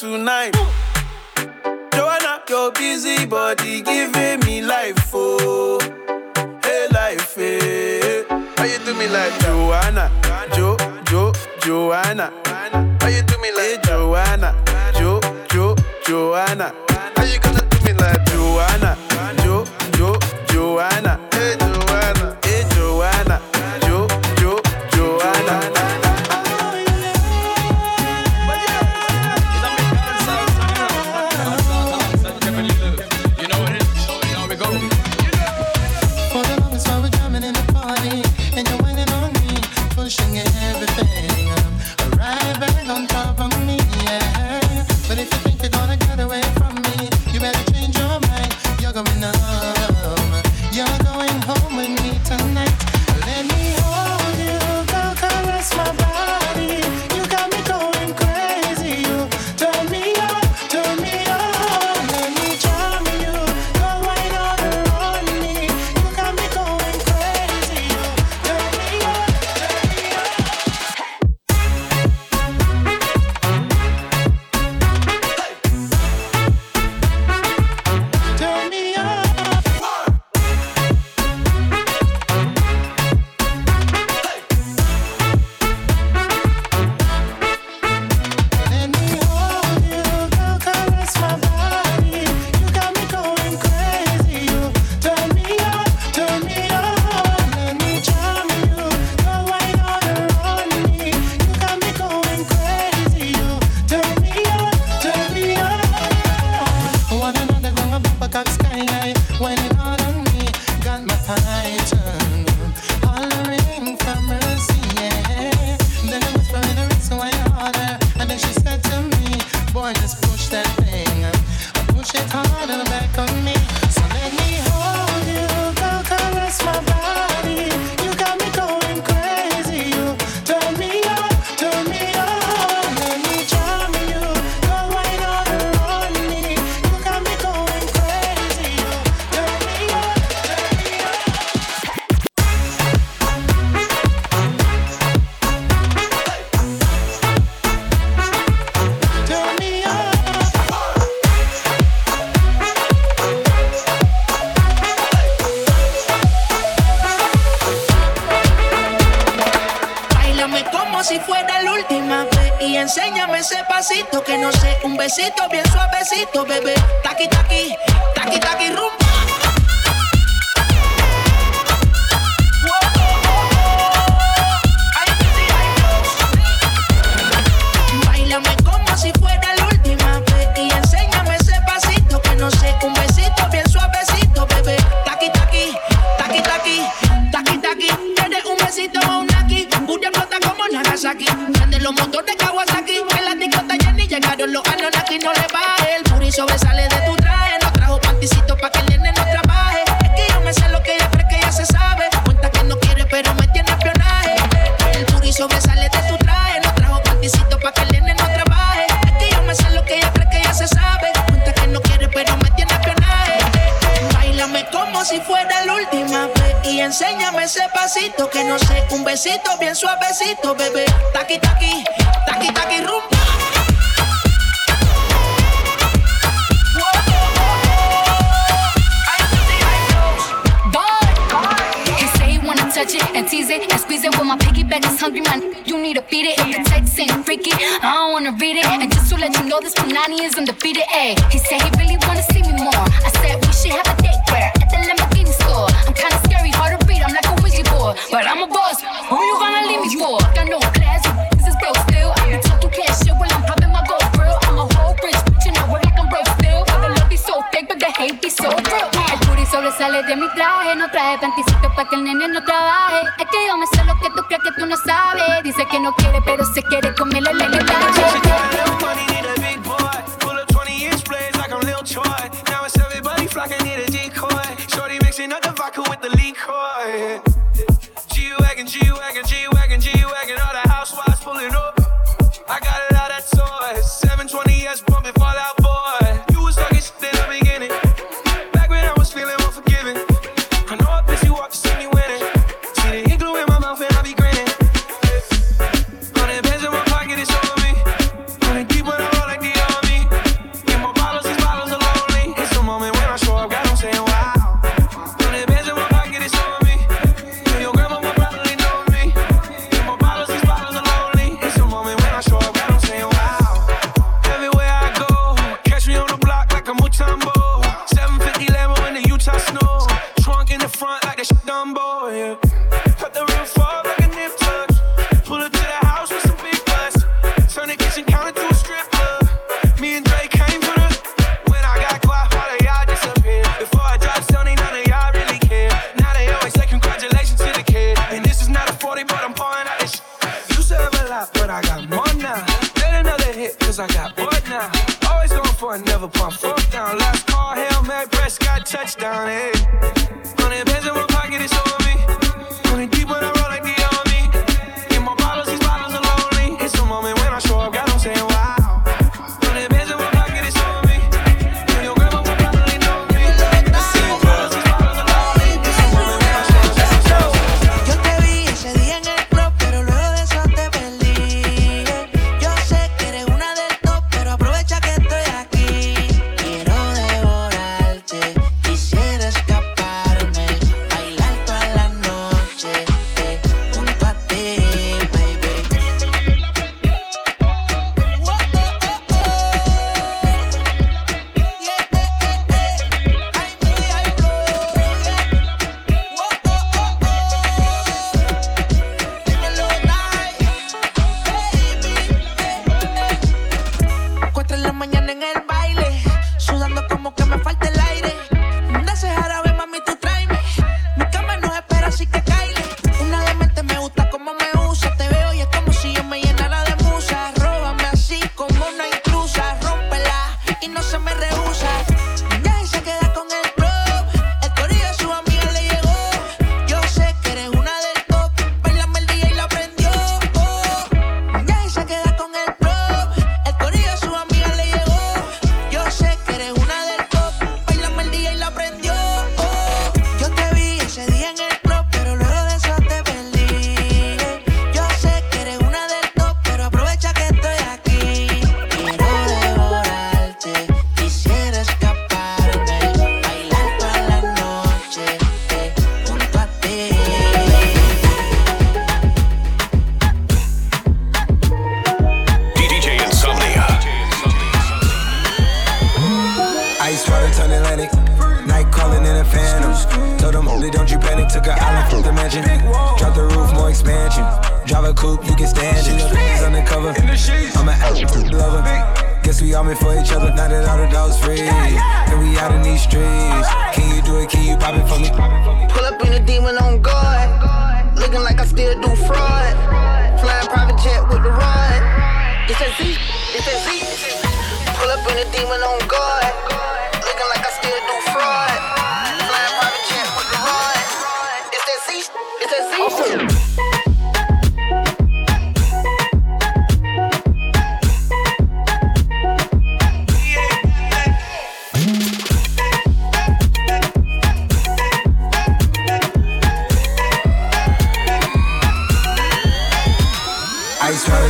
tonight. bebé. Taqui, taqui, taqui, taqui, rumba. Touch it and tease it and squeeze it When my piggyback. is hungry, man. You need to beat it. If the text ain't freaky, I don't wanna read it. And just to let you know, this Panani is undefeated. Ay, he said he really wanna see me more. I said we should have a date where at the Lamborghini store. I'm kinda scary, hard to read. I'm like a wizard boy, but I'm a boss. Who you gonna? Sale de mi traje, no traje panticito pa' que el nene no trabaje. Es que yo me sé lo que tú crees que tú no sabes. Dice que no quiere, pero se quiere comer el nene.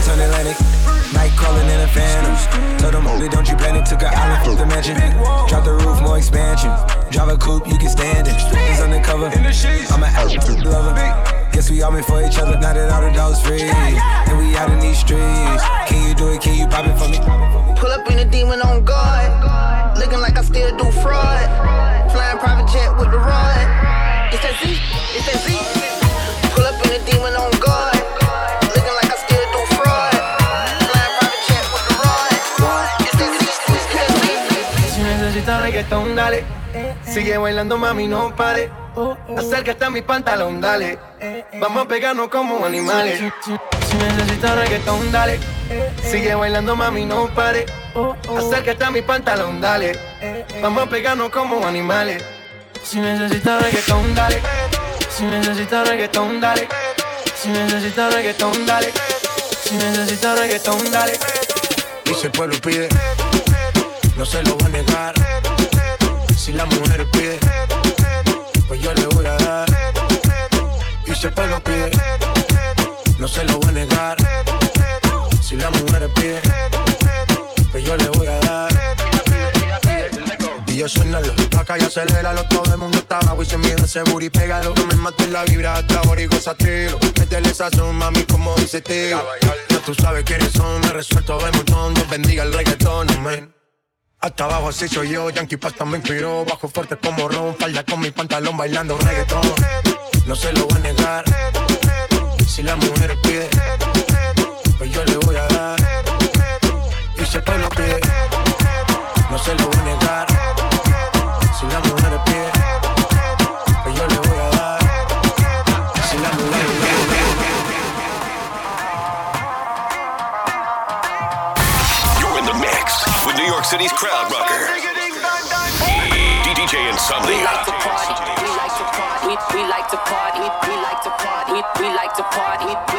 Ice water turn Atlantic. Night calling in a phantom. Told them, holy, don't you panic. Took an island from the mansion. Drop the roof, more expansion. Drive a coupe, you can stand it. He's undercover. I'm an absolute lover. Guess we all meant for each other. Now that all the dogs free. And we out in these streets. Can you do it? Can you pop it for me? Pull up in a demon on guard, looking like I still do fraud. Flying private jet with the rod. It's that Z, it's that Z. Pull up in a demon on guard, reggaetón, dale. Sigue bailando, mami, no pare. Acércate a mi pantalón, dale. Vamos a pegarnos como animales. Si, si necesitas reggaetón, dale. Sigue bailando, mami, no pare. Acércate a mi pantalón, dale. Vamos a pegarnos como animales. Si necesitas reggaetón, dale. Si necesitas reggaetón, dale. Si necesitas reggaetón, dale. Si necesitas reggaetón, dale. Y si el pueblo pide, no se lo va a negar. Si la mujer pide, pues yo le voy a dar. Y si el pueblo pide, no se lo voy a negar. Si la mujer pide, pues yo le voy a dar. Y yo suénalo, acá y aceléralo Todo el mundo está abajo y se ese booty Pégalo, no me mates la vibra hasta ahora y gozatelo Métele sazón, mami, como dice tío Ya tú sabes quiénes son, me resuelto de montón Dios bendiga el reggaetón, man hasta abajo así soy yo, Yankee Pasta me inspiró Bajo fuerte como Ron, falda con mi pantalón bailando reggaetón. No se lo voy a negar. Si la mujer pide Pues yo le voy a dar. Y el pueblo pide No se lo voy a negar. Si la mujer pide City's crowd rocker. DJ We Insomnia. like to party. We like to party. We, we like to party. We like to party. We, we like to party.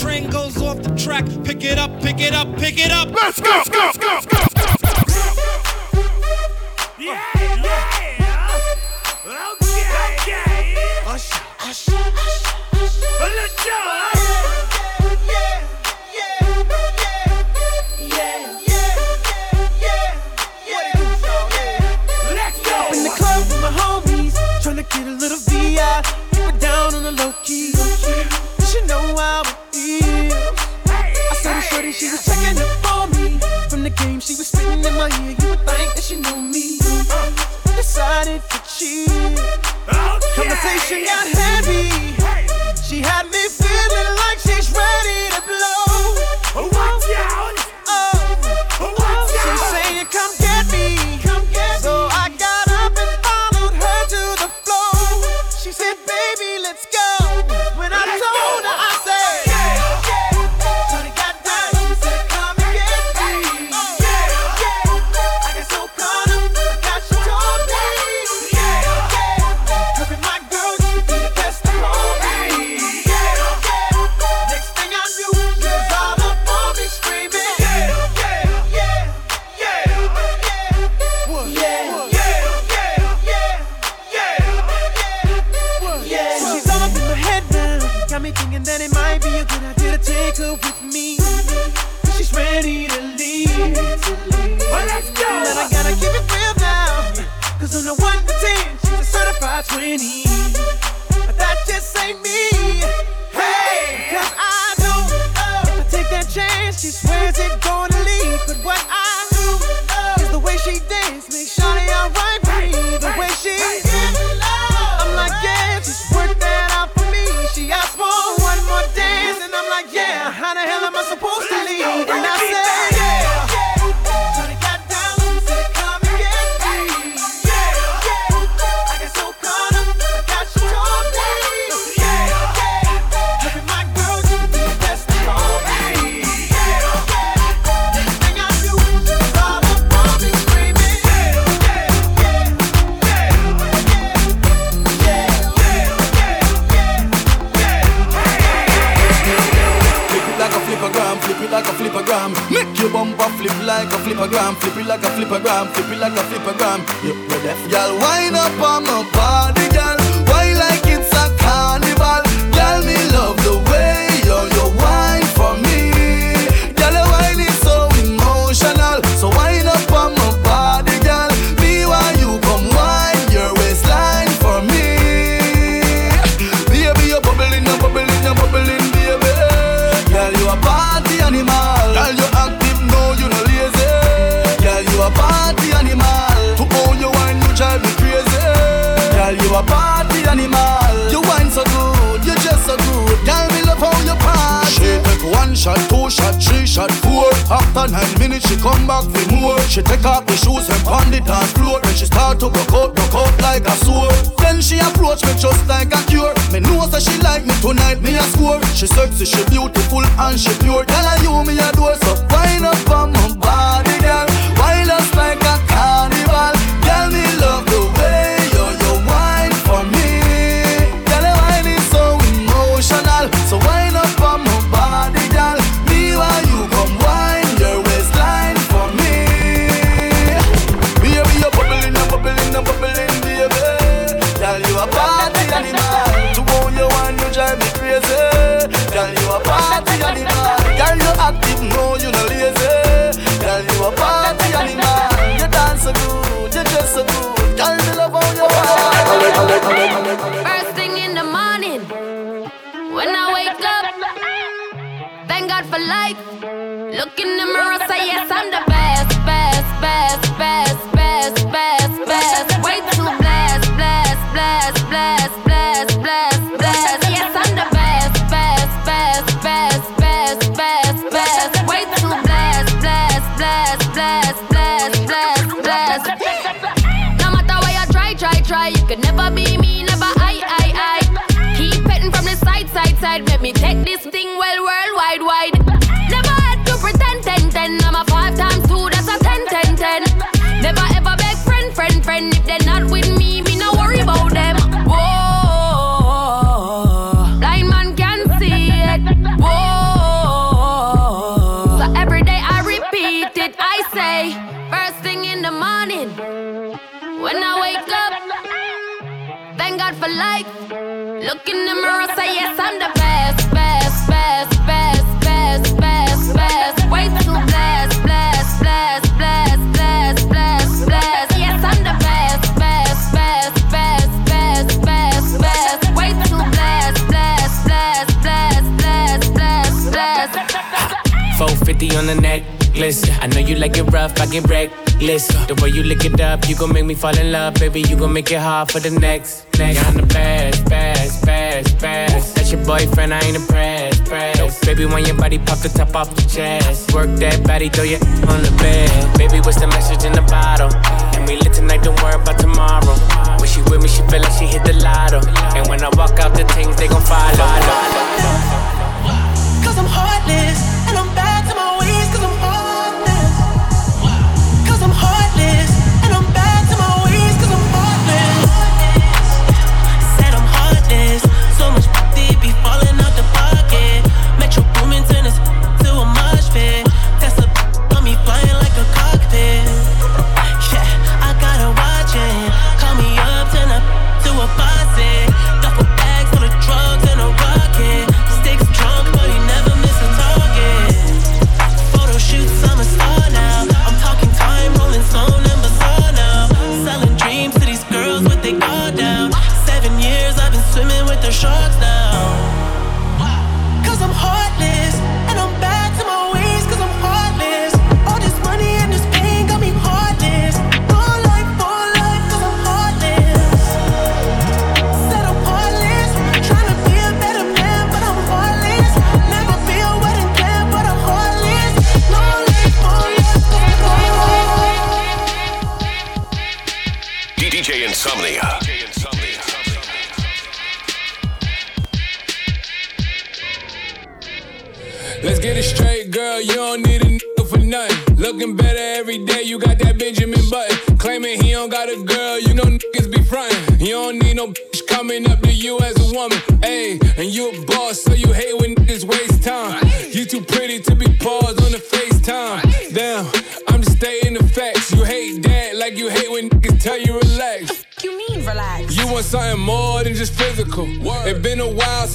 train goes off the track, pick it up, pick it up, pick it up. Let's go, let's go. numbers on the 1 to 10. She's a certified 20. That just ain't me. gram, flip it like a flipper gram. Yep, you're deaf. Y'all wind up on my After nine minutes, she come back for more. She take off the shoes and pound it on floor. Then she start to broke out, broke out like a sword. Then she approach me just like a cure. Me know that she like me tonight, me a score. She sexy, she beautiful and she pure. Tell her you me a door, so wind up on my body, girl. While I yes, I'm the on the neck, necklace. I know you like it rough, I get reckless. The way you lick it up, you gon' make me fall in love, baby. You gon' make it hard for the next. Next, I'm the best, best. Your boyfriend, I ain't impressed, pressed. Baby, when your body pop the top off the chest, work that body, throw your on the bed. Baby, what's the message in the bottle? And we lit tonight, don't worry about tomorrow. When she with me, she feel like she hit the lotto. And when I walk out, the things they gon' follow. Cause I'm heartless,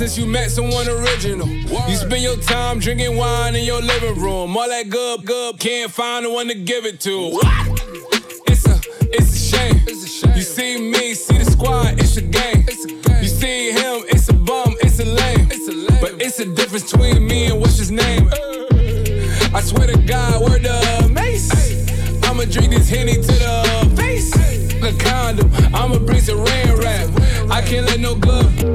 since you met someone original. You spend your time drinking wine in your living room. All that good, good, can't find the one to give it to. It's a, it's a shame. You see me, see the squad, it's a game. It's a game. You see him, it's a bum, it's a lame. It's a lame. But it's a difference between me and what's his name. Uh. I swear to God, word the mace. I'ma drink this henny to the face. A condom, I'ma bring some rain rap. I can't let no glove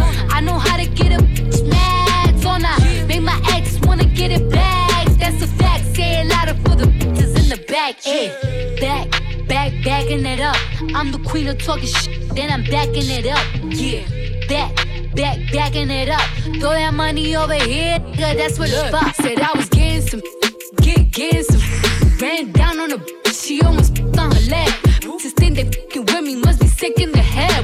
Back. Hey, back, back, backing it up. I'm the queen of talking shit, then I'm backing it up. Yeah, back. Back, backing it up. Throw that money over here, nigga. That's what the for. Said I was getting some, get, getting some. Ran down on a bitch, she almost on her leg. Just think they fucking with me, must be sick in the.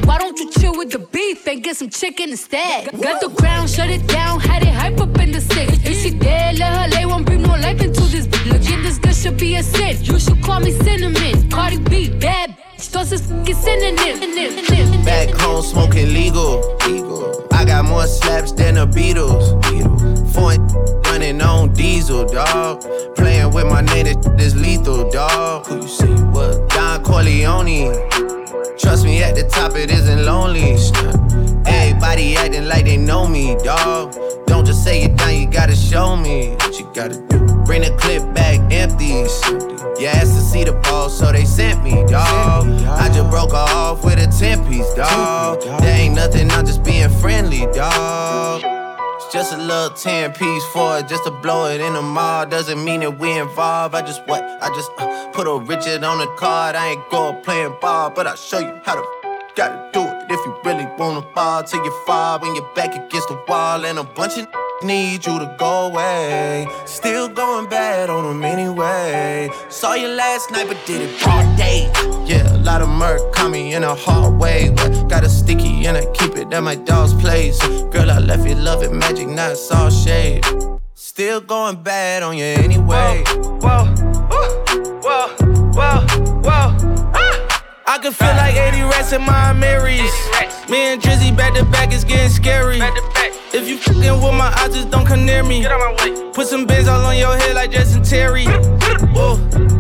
Why don't you chill with the beef and get some chicken instead? Got the ground, shut it down, had it hype up in the six. If she dead, let her lay, won't bring no life into this bitch. Look, this girl should be a sin. You should call me cinnamon. Cardi B, bad those is fucking synonym. Back home smoking legal. I got more slaps than the Beatles. Foreign running on diesel, dog. Playing with my name, is lethal, dog. Who you see? What? Don Corleone. Trust me, at the top it isn't lonely. Everybody acting like they know me, dog. Don't just say it down, you gotta show me what you gotta do. Bring the clip back empty. You asked to see the ball, so they sent me, dog. I just broke her off with a 10 piece, dog. There ain't nothing, I'm just being friendly, dog. Just a little 10 piece for it, just to blow it in the mall. Doesn't mean that we involved. I just what? I just uh, put a Richard on the card. I ain't going playing ball, but I'll show you how to gotta do it. If you really wanna fall till you fall when you're back against the wall and a bunch of need you to go away. Still going bad on them anyway. Saw you last night, but did it broad day. Yeah, a lot of murk caught me in a hard way. But got a sticky and I keep it at my dog's place. Girl, I left you love it magic, not it's all shade. Still going bad on you anyway. Whoa, whoa, whoa, whoa, whoa. Ah! I can feel like 80 rats in my Marys. Me and Drizzy back to back is getting scary. If you fucking with my eyes, just don't come near me. Get out my way. Put some bins all on your head like Jason Terry. Whoa.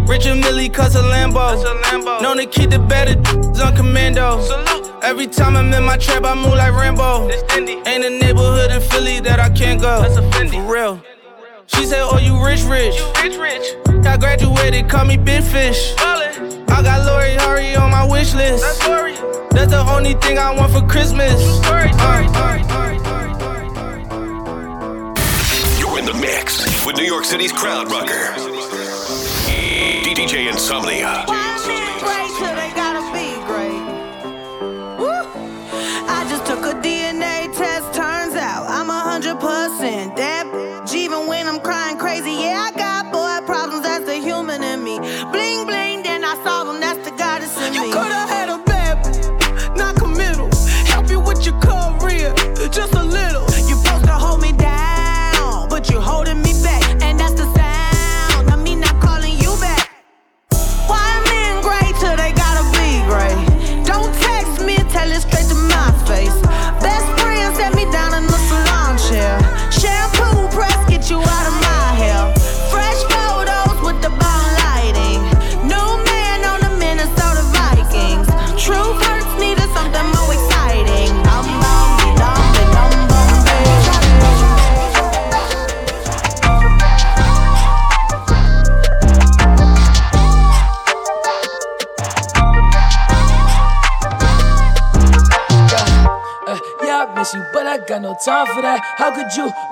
Richard Mille cuss a Lambo. Known to keep the better on commando. Salute. Every time I'm in my trap, I move like Rambo. Ain't a neighborhood in Philly that I can't go. That's Fendi. For real. She said, Oh, you rich, rich. You rich, rich. I graduated, call me Big Fish. Ballin'. I got Lori Harvey on my wish list. That's Lori. That's the only thing I want for Christmas. Sorry, sorry, uh, uh, sorry, sorry. Uh. The mix with New York City's crowd rocker. DJ Insomnia.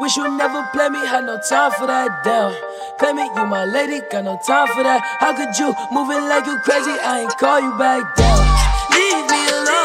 Wish you never play me? Had no time for that. Damn, claim it, you my lady, got no time for that. How could you moving like you crazy? I ain't call you back down. Leave me alone.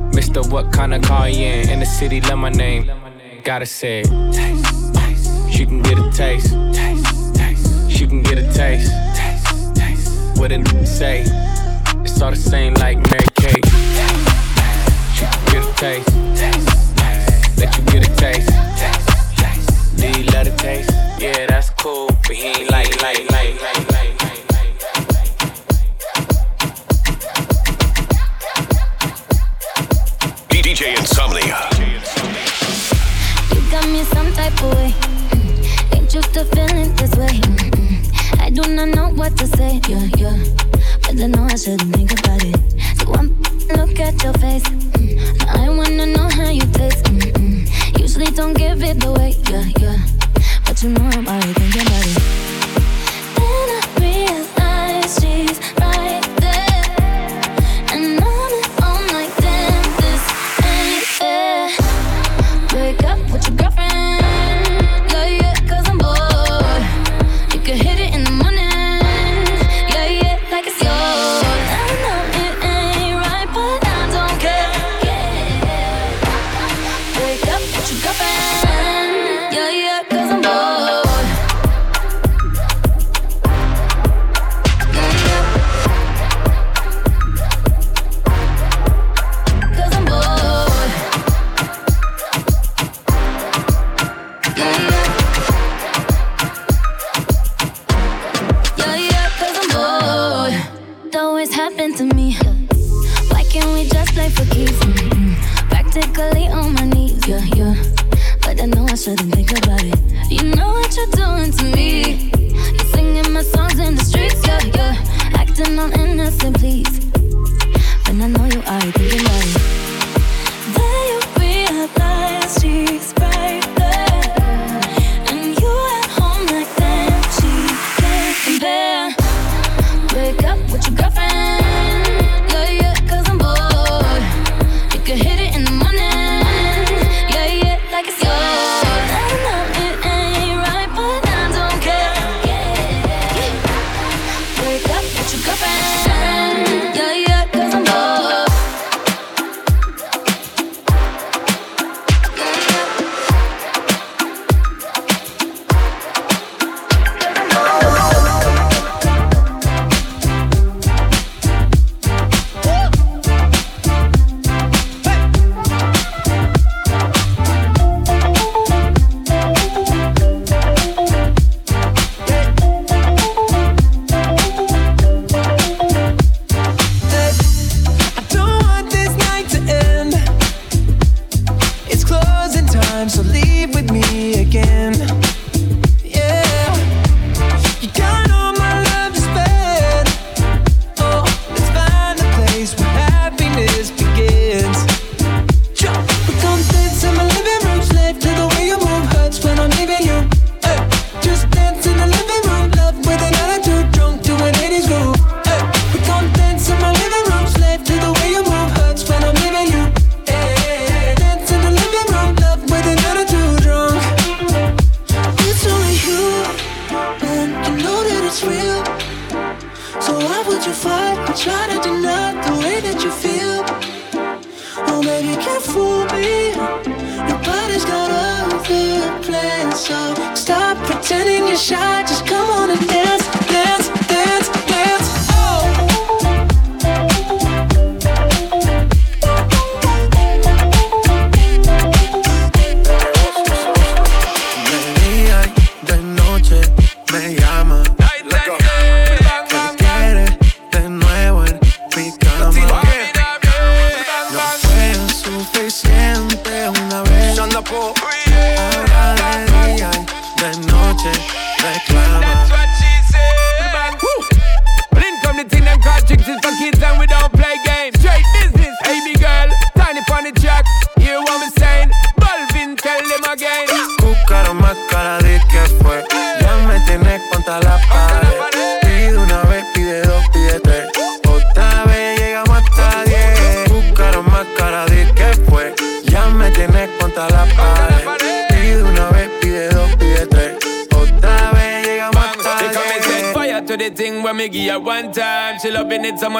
Mister, what kind of car you in? In the city, love my name. Gotta say. Taste, taste. She can get a taste. Taste, taste. She can get a taste. Taste, taste. What it say? It's all the same like Mary Kate. She can get a taste. Taste, taste. Let you get a taste. Taste, taste. Do you let it taste? Yeah, that's cool. But he ain't like, like, like, like, like. Insomnia. You got me some type of way. Ain't feeling this way. I do not know what to say. Yeah, yeah. But I know I should think about it. So I'm look at your face. I wanna know how you taste. Usually don't give it away. Yeah, yeah. But you know I'm already thinking about it.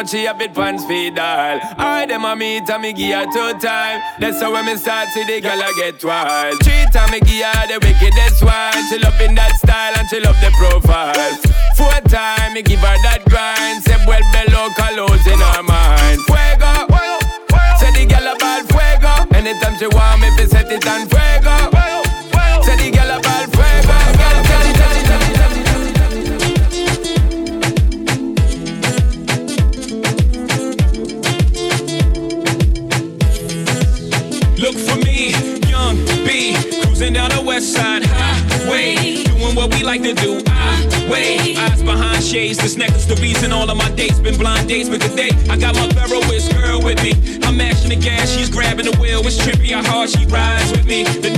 Much she have it pants feed all. I them a meet and me give her two time. That's how when me start see the girl I get wild. Three time me give her the wickedest one. She love in that style and she love the profile. Four time me give her that grind. Say well below colors in her mind. Fuego. Say the girl about fuego. Anytime she want me, fi set it on fuego. Say the girl about what we like to do. I wait, eyes behind shades. This necklace the reason all of my dates been blind dates. But today I got my Ferroist girl with me. I'm mashing the gas, she's grabbing the wheel. It's trippy how hard she rides with me. The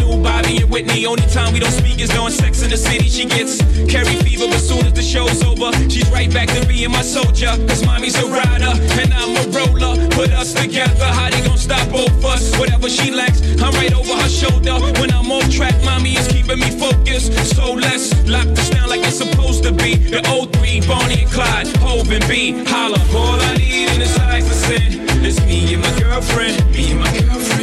Whitney. Only time we don't speak is during Sex in the City. She gets Carrie fever, but soon as the show's over, she's right back to being my soldier. Cause mommy's a rider and I'm a roller. Put us together, how they gon' stop both us? Whatever she lacks, I'm right over her shoulder. When I'm on track, mommy is keeping me focused. So let's lock this down like it's supposed to be. The 03, Bonnie and Clyde, Hov and B. Holla, all I need in this life is sin. It's me and my girlfriend, me and my girlfriend.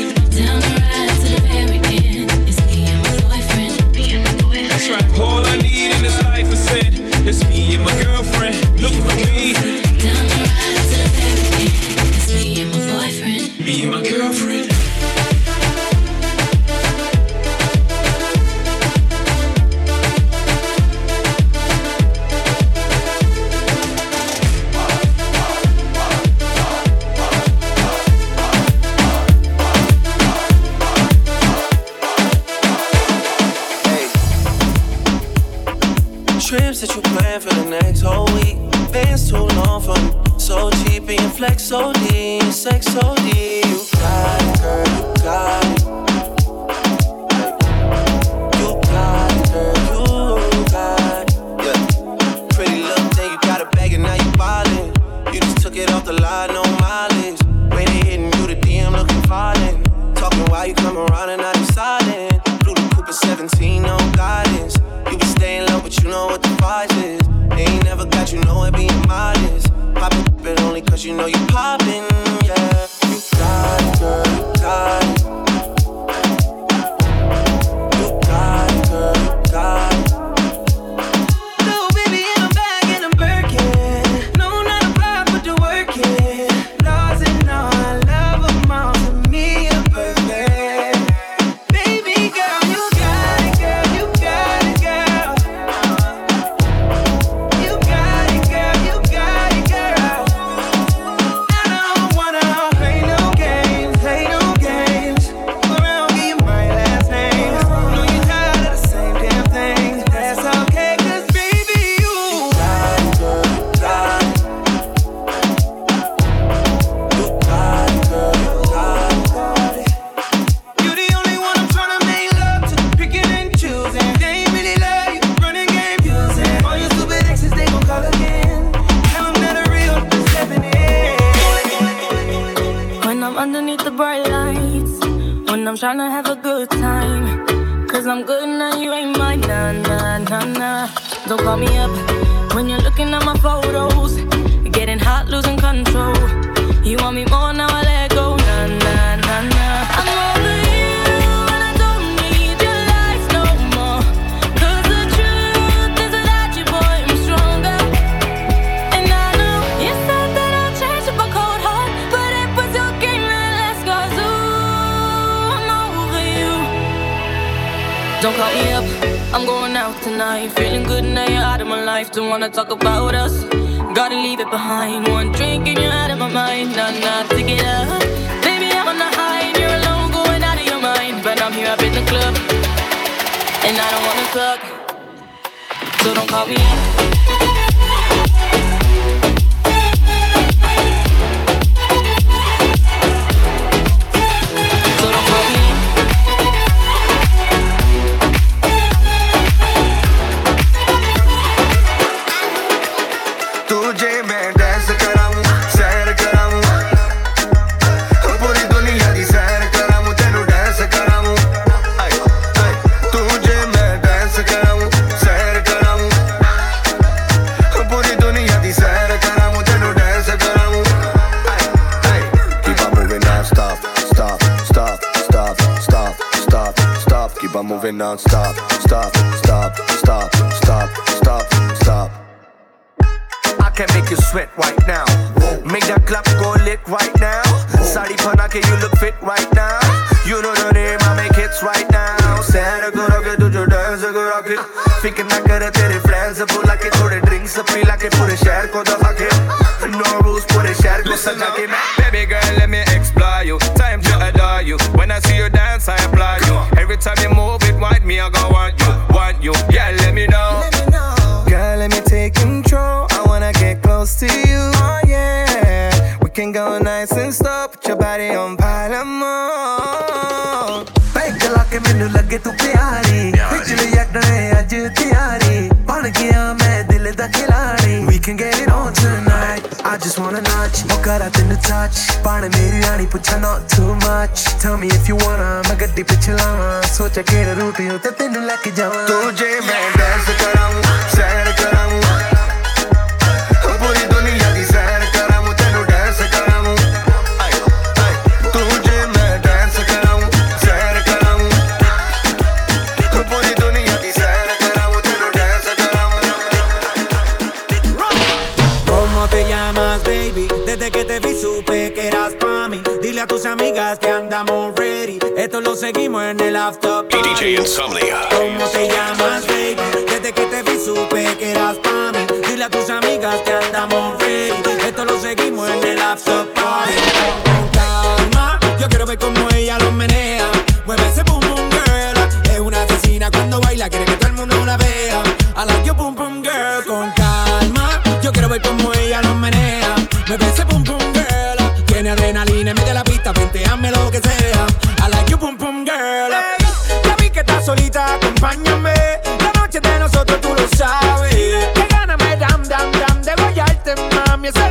You know you pop tonight. Feeling good now you're out of my life. Don't wanna talk about us. Gotta leave it behind. One drink and you're out of my mind. Nah, nah, take it up. Baby, I'm on the high. and You're alone, going out of your mind. But I'm here up in the club. And I don't wanna talk. So don't call me. Nonstop. your body on Palamo ਬੈਗ ਚਲਾ ਕੇ ਮੈਨੂੰ ਲੱਗੇ ਤੂੰ ਪਿਆਰੀ। ਪਿਛਲੇ ਯਕਣੇ ਅੱਜ ਤਿਆਰੀ। ਬਣ ਗਿਆ ਮੈਂ ਦਿਲ ਦਾ ਖਿਲਾੜੀ। We can get it on tonight I just wanna notch, ਮੌਕਾ ਰਾਤ ਨੂੰ touch ਪਾਣ ਮੇਰੀ ਰਾਣੀ ਪੁੱਛਾ not too much Tell me if you wanna ਮੈਂ ਗੱਡੀ ਪਿੱਛੇ ਲਾਵਾਂ। ਸੋਚਿਆ ਕਿਹੜੇ ਰੂਟ ਉੱਤੇ ਤੈਨੂੰ ਲੈ ਕੇ ਜਾਵਾਂ। ਤੂੰ ਜੇ ਮੈਂ ਡਾਂਸ ਕਰਾਂ ਸੈਰ dile a tus amigas que andamos ready. Esto lo seguimos en el after party. DJ Insomnia. ¿Cómo te llamas, baby? Desde que te vi supe que eras para mí. Dile a tus amigas que andamos ready. Esto lo seguimos en el after party. Con calma, yo quiero ver cómo ella lo menea. Mueve ese boom boom girl. Es una asesina cuando baila, quiere que todo el mundo la vea. A la que boom boom girl. Con calma, yo quiero ver cómo ella lo menea. Mueve ese boom boom girl. Tiene adrenalina dame lo que sea. I like you, pum pum girl. Hey, ya vi que estás solita, acompáñame. La noche de nosotros tú lo sabes. Que gana me dam, dam, dam de guayarte, mami, ese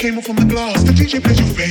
came up from the glass. The DJ plays your favorite.